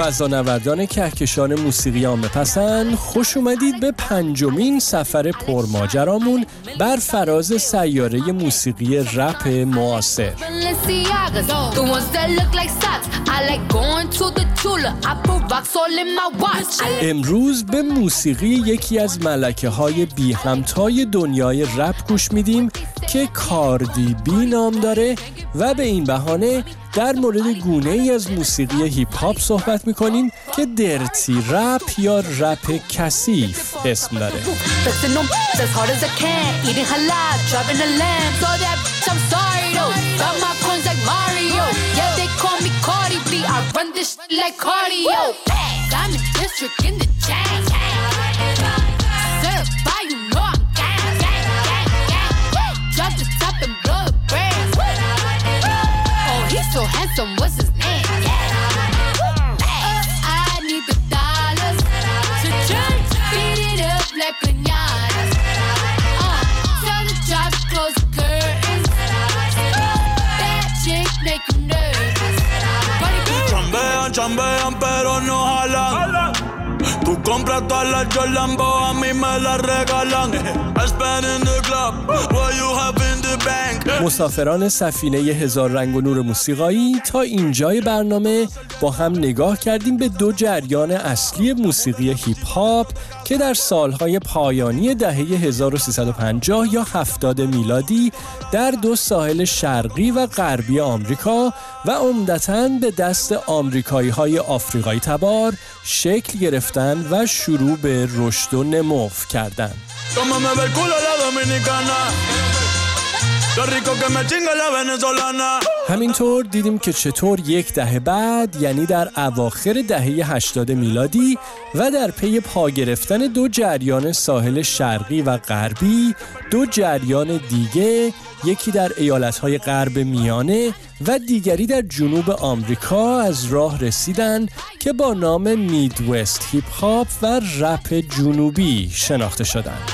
فضانوردان کهکشان موسیقی عامه پسند خوش اومدید به پنجمین سفر پرماجرامون بر فراز سیاره موسیقی رپ معاصر. امروز به موسیقی یکی از ملکه های بی همتای دنیای رپ گوش میدیم. که کاردی بی نام داره و به این بهانه در مورد گونه ای از موسیقی هیپ هاپ صحبت می‌کنیم که درتی رپ یا رپ کثیف اسم داره. so handsome, what's his name? Uh, I need the dollars to it up like tell uh, the close the curtains. Make nervous. Chambean, chambean, pero no jalan. Tú compras todas las Jolambo, a mí me las regalan. Eh, eh, I spend in the club, you have مسافران سفینه هزار رنگ و نور موسیقایی تا اینجای برنامه با هم نگاه کردیم به دو جریان اصلی موسیقی هیپ هاپ که در سالهای پایانی دهه 1350 یا 70 میلادی در دو ساحل شرقی و غربی آمریکا و عمدتا به دست آمریکایی های آفریقایی تبار شکل گرفتن و شروع به رشد و نمو کردند. همینطور دیدیم که چطور یک دهه بعد یعنی در اواخر دهه 80 میلادی و در پی پا گرفتن دو جریان ساحل شرقی و غربی دو جریان دیگه یکی در ایالتهای غرب میانه و دیگری در جنوب آمریکا از راه رسیدن که با نام میدوست هیپ هاپ و رپ جنوبی شناخته شدند.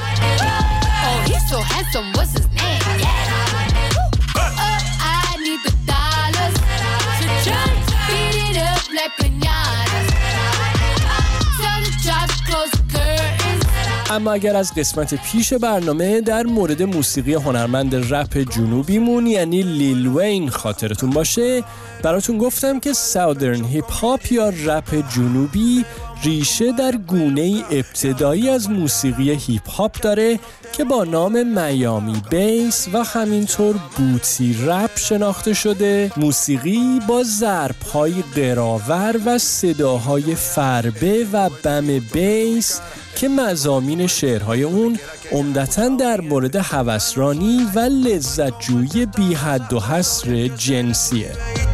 اما اگر از قسمت پیش برنامه در مورد موسیقی هنرمند رپ جنوبیمون یعنی لیل وین خاطرتون باشه براتون گفتم که Southern hip hop یا رپ جنوبی ریشه در گونه ابتدایی از موسیقی هیپ هاپ داره که با نام Miami bass و همینطور booty rap شناخته شده. موسیقی با ضربهای قراور و صداهای فربه و بم bass که مزامین شعرهای اون عمدتا در مورد هوسرانی و لذتجویی بی حد و حصر جنسیه.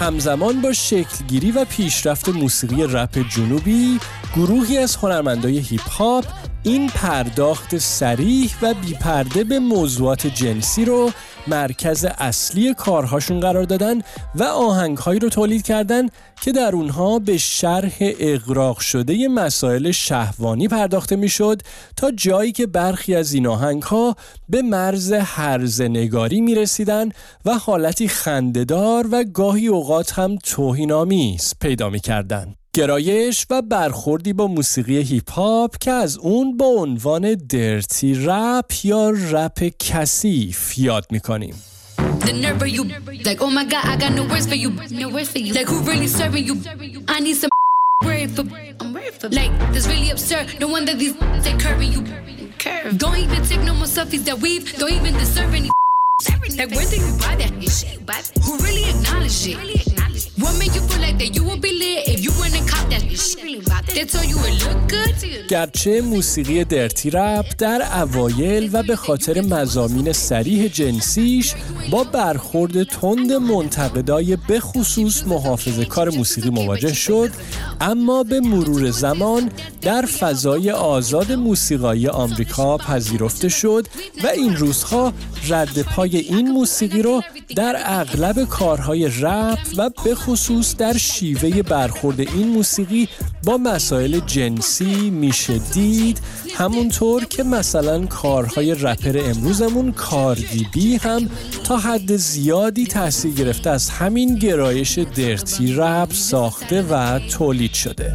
همزمان با شکلگیری و پیشرفت موسیقی رپ جنوبی گروهی از هنرمندای هیپ هاپ این پرداخت سریح و بیپرده به موضوعات جنسی رو مرکز اصلی کارهاشون قرار دادن و آهنگهایی رو تولید کردن که در اونها به شرح اقراق شده مسائل شهوانی پرداخته می‌شد تا جایی که برخی از این آهنگها به مرز هرزنگاری می رسیدن و حالتی خندهدار و گاهی اوقات هم توهینآمیز پیدا می کردن. گرایش و برخوردی با موسیقی هیپ هاپ که از اون با عنوان درتی رپ یا رپ کثیف یاد می‌کنیم. The nerve of you, like oh my god, I got no words for you, no words for you. Like who really serving you? I need some brave for, I'm brave for. Like this really absurd. No wonder these they curving you. Curve. Don't even take no more selfies that weave. Don't even deserve any. Like where did you buy that? Who really acknowledge it? What made you feel like that you would be lit if you and caught that you look good? گرچه موسیقی درتی رپ در اوایل و به خاطر مزامین سریح جنسیش با برخورد تند منتقدای به خصوص محافظه کار موسیقی مواجه شد اما به مرور زمان در فضای آزاد موسیقایی آمریکا پذیرفته شد و این روزها رد پای این موسیقی رو در اغلب کارهای رپ و به خصوص در شیوه برخورد این موسیقی با مسائل جنسی میشه دید همونطور که مثلا کارهای رپر امروزمون کاردی بی هم تا حد زیادی تاثیر گرفته از همین گرایش درتی رپ ساخته و تولید شده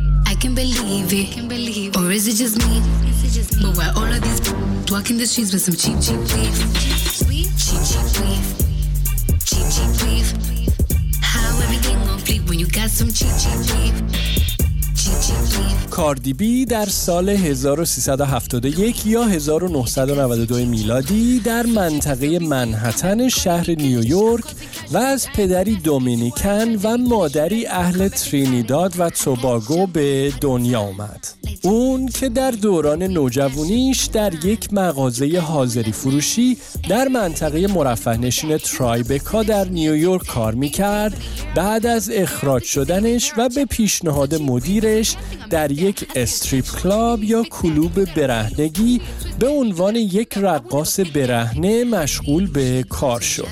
کاردیبی در سال 1371 یا 1992 میلادی در منطقه منحتن شهر نیویورک و از پدری دومینیکن و مادری اهل ترینیداد و توباگو به دنیا آمد. اون که در دوران نوجوانیش در یک مغازه حاضری فروشی در منطقه مرفه نشین ترایبکا در نیویورک کار می‌کرد بعد از اخراج شدنش و به پیشنهاد مدیرش در یک استریپ کلاب یا کلوب برهنگی به عنوان یک رقاص برهنه مشغول به کار شد.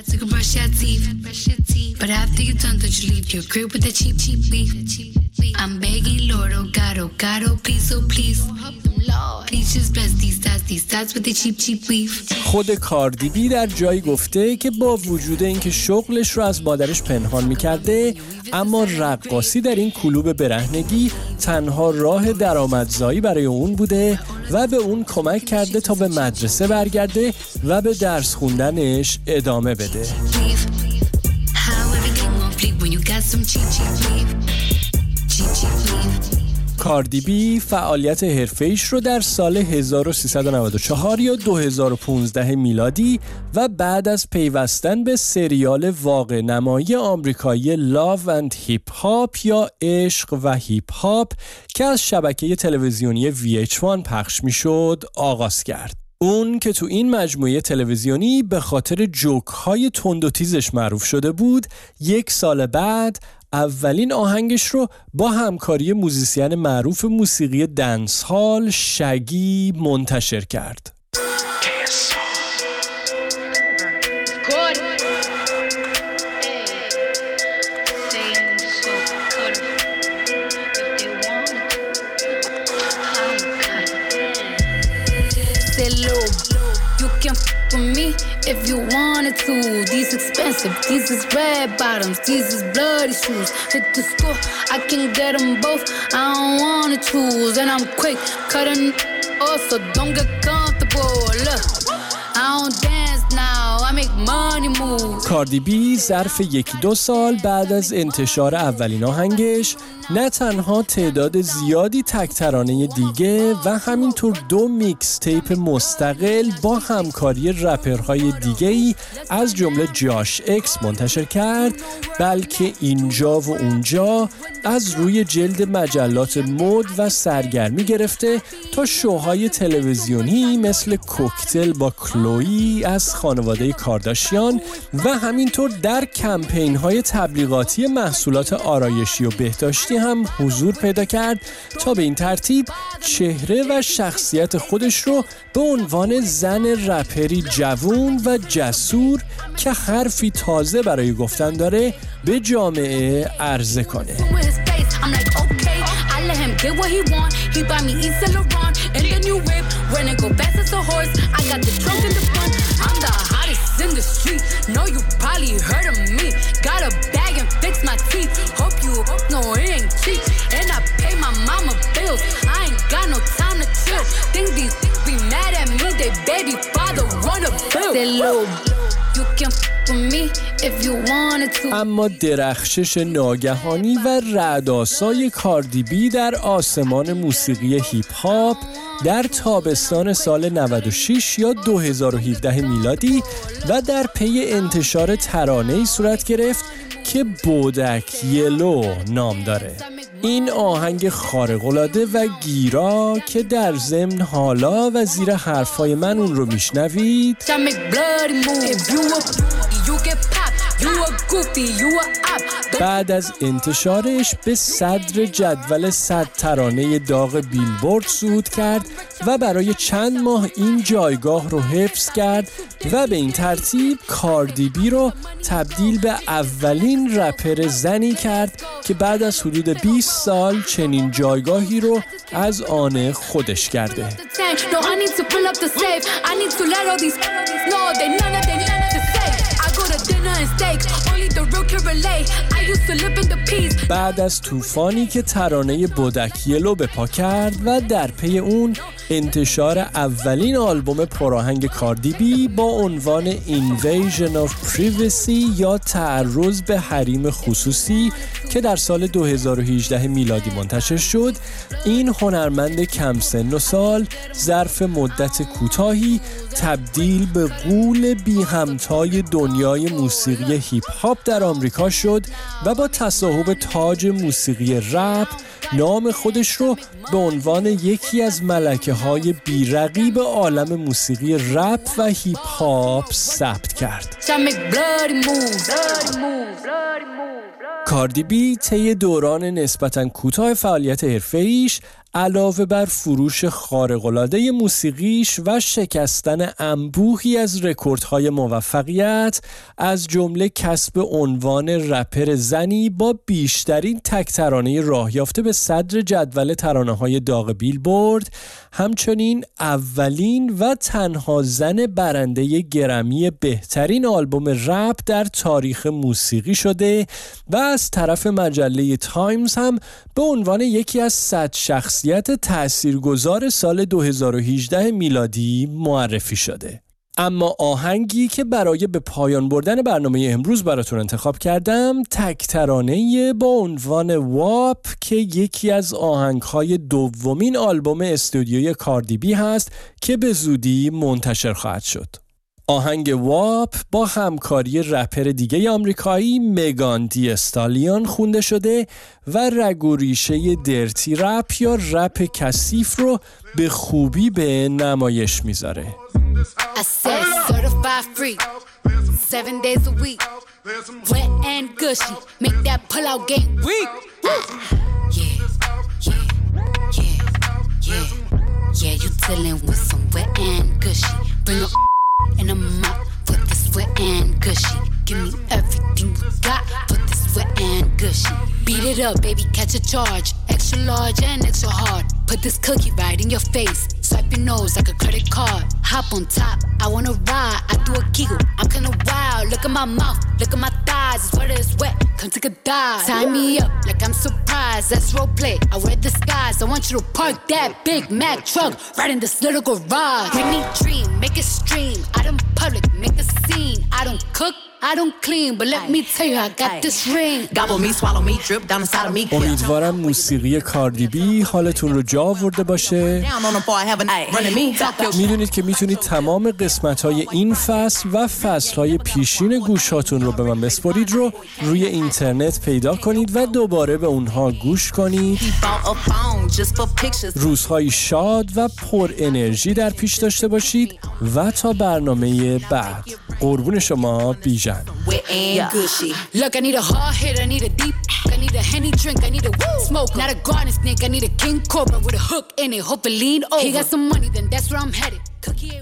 خود کاردیبی در جایی گفته که با وجود اینکه شغلش رو از مادرش پنهان می‌کرده اما رقاصی در این کلوب برهنگی تنها راه درآمدزایی برای اون بوده و به اون کمک کرده تا به مدرسه برگرده و به درس خوندنش ادامه بده. کاردیبی فعالیت حرفه‌ایش رو در سال 1394 یا 2015 میلادی و بعد از پیوستن به سریال واقع نمایی آمریکایی Love and Hip Hop یا عشق و هیپ هاپ که از شبکه تلویزیونی VH1 پخش می‌شد آغاز کرد. اون که تو این مجموعه تلویزیونی به خاطر جوک های تند و تیزش معروف شده بود یک سال بعد اولین آهنگش رو با همکاری موزیسین معروف موسیقی dancehall شگی منتشر کرد. If you wanted to. These expensive, these is red bottoms, these is bloody shoes. Hit the school, I can get them both. I don't wanna choose, and I'm quick cutting off, so don't get comfortable. Look, I don't dance now, I make money move. کاردی بی ظرف یکی دو سال بعد از انتشار اولین آهنگش نه تنها تعداد زیادی تکترانه دیگه و همینطور دو میکس تیپ مستقل با همکاری رپرهای دیگه ای از جمله جاش اکس منتشر کرد بلکه اینجا و اونجا از روی جلد مجلات مد و سرگرمی گرفته تا شوهای تلویزیونی مثل کوکتل با کلوی از خانواده کارداشیان و همینطور در کمپین های تبلیغاتی محصولات آرایشی و بهداشتی هم حضور پیدا کرد تا به این ترتیب چهره و شخصیت خودش رو به عنوان زن رپری جوون و جسور که حرفی تازه برای گفتن داره به جامعه عرضه کنه. In the street. Know you probably heard of me. Got a bag and fix my teeth. Hope you know it ain't cheap. And I pay my mama bills. I ain't got no time to chill. Think these be mad at me. They baby father wanna bill. They little you can اما درخشش ناگهانی و رعداسای کاردیبی در آسمان موسیقی هیپ هاپ در تابستان سال 96 یا 2017 میلادی و در پی انتشار ترانه صورت گرفت که بودک یلو نام داره. این آهنگ خارق‌العاده و گیرا که در ضمن حالا و زیر حرفای من اون رو میشنوید. بعد از انتشارش به صدر جدول صد ترانه داغ بیلبورد صعود کرد و برای چند ماه این جایگاه رو حفظ کرد و به این ترتیب کاردیبی رو تبدیل به اولین رپر زنی کرد که بعد از حدود 20 سال چنین جایگاهی رو از آن خودش کرده. بعد از طوفانی که ترانه بودکیلو به پا کرد و در پی اون انتشار اولین آلبوم پراهنگ کاردیبی با عنوان Invasion of Privacy یا تعرض به حریم خصوصی که در سال 2018 میلادی منتشر شد. این هنرمند کم سن و سال ظرف مدت کوتاهی تبدیل به غول بی همتای دنیای موسیقی هیپ هاپ در آمریکا شد و با تصاحب تاج موسیقی رپ نام خودش رو به عنوان یکی از ملکه های بیرقیب عالم موسیقی رپ و هیپ هاپ ثبت کرد. کاردی بی طی دوران نسبتا کوتاه فعالیت حرفه‌ایش علاوه بر فروش خارق‌العاده موسیقیش و شکستن انبوهی از رکوردهای موفقیت از جمله کسب عنوان رپر زنی با بیشترین تک ترانه راه یافته به صدر جدول ترانه های داغ بیلبورد همچنین اولین و تنها زن برنده گرمی بهترین آلبوم رپ در تاریخ موسیقی شده و از طرف مجله تایمز هم به عنوان یکی از صد شخصیت تاثیرگذار سال 2018 میلادی معرفی شده. اما آهنگی که برای به پایان بردن برنامه امروز براتون انتخاب کردم تک ترانه با عنوان واپ که یکی از آهنگهای دومین آلبوم استودیوی کاردیبی هست که به زودی منتشر خواهد شد. آهنگ واپ با همکاری رپر دیگه آمریکایی مگان دی استالیان خونده شده و رگ و ریشه درتی رپ یا رپ کثیف رو به خوبی به نمایش می‌ذاره Yeah, dealing with some wet and gushy. Bring a- in a mop for this wet and gushy. Give me everything you got for this wet and gushy. Beat it up, baby, catch a charge. Extra large and extra hard. Put this cookie right in your face. Swipe your nose like a credit card. Hop on top, I wanna ride. I do a giggle, I'm kinda wild. Look at my mouth, look at my thighs. Wet, it's wet. Come take a dive. Tie me up like I'm surprised. That's role play. I wear the disguise. I want you to park that Big Mac truck right in this little garage. Make me dream, make it stream. Out in public, make a scene. I don't cook. امیدوارم موسیقی کاردیبی حالتون رو جا آورده باشه. می‌دونید که می‌تونید تمام قسمت های این فصل و فصل های پیشین گوشاتون رو به من بسپرید رو روی اینترنت پیدا کنید و دوباره به اونها گوش کنید. روزهای شاد و پر انرژی در پیش داشته باشید و تا برنامه بعد. قربون شما بیژن. Look, I need a hard hit, I need a deep, I need need a henny drink, I need a woo smoke. Not a garden snake, I need a king cobra with a hook in it. Hope it lean over. He got some money, then that's where I'm headed. Cookie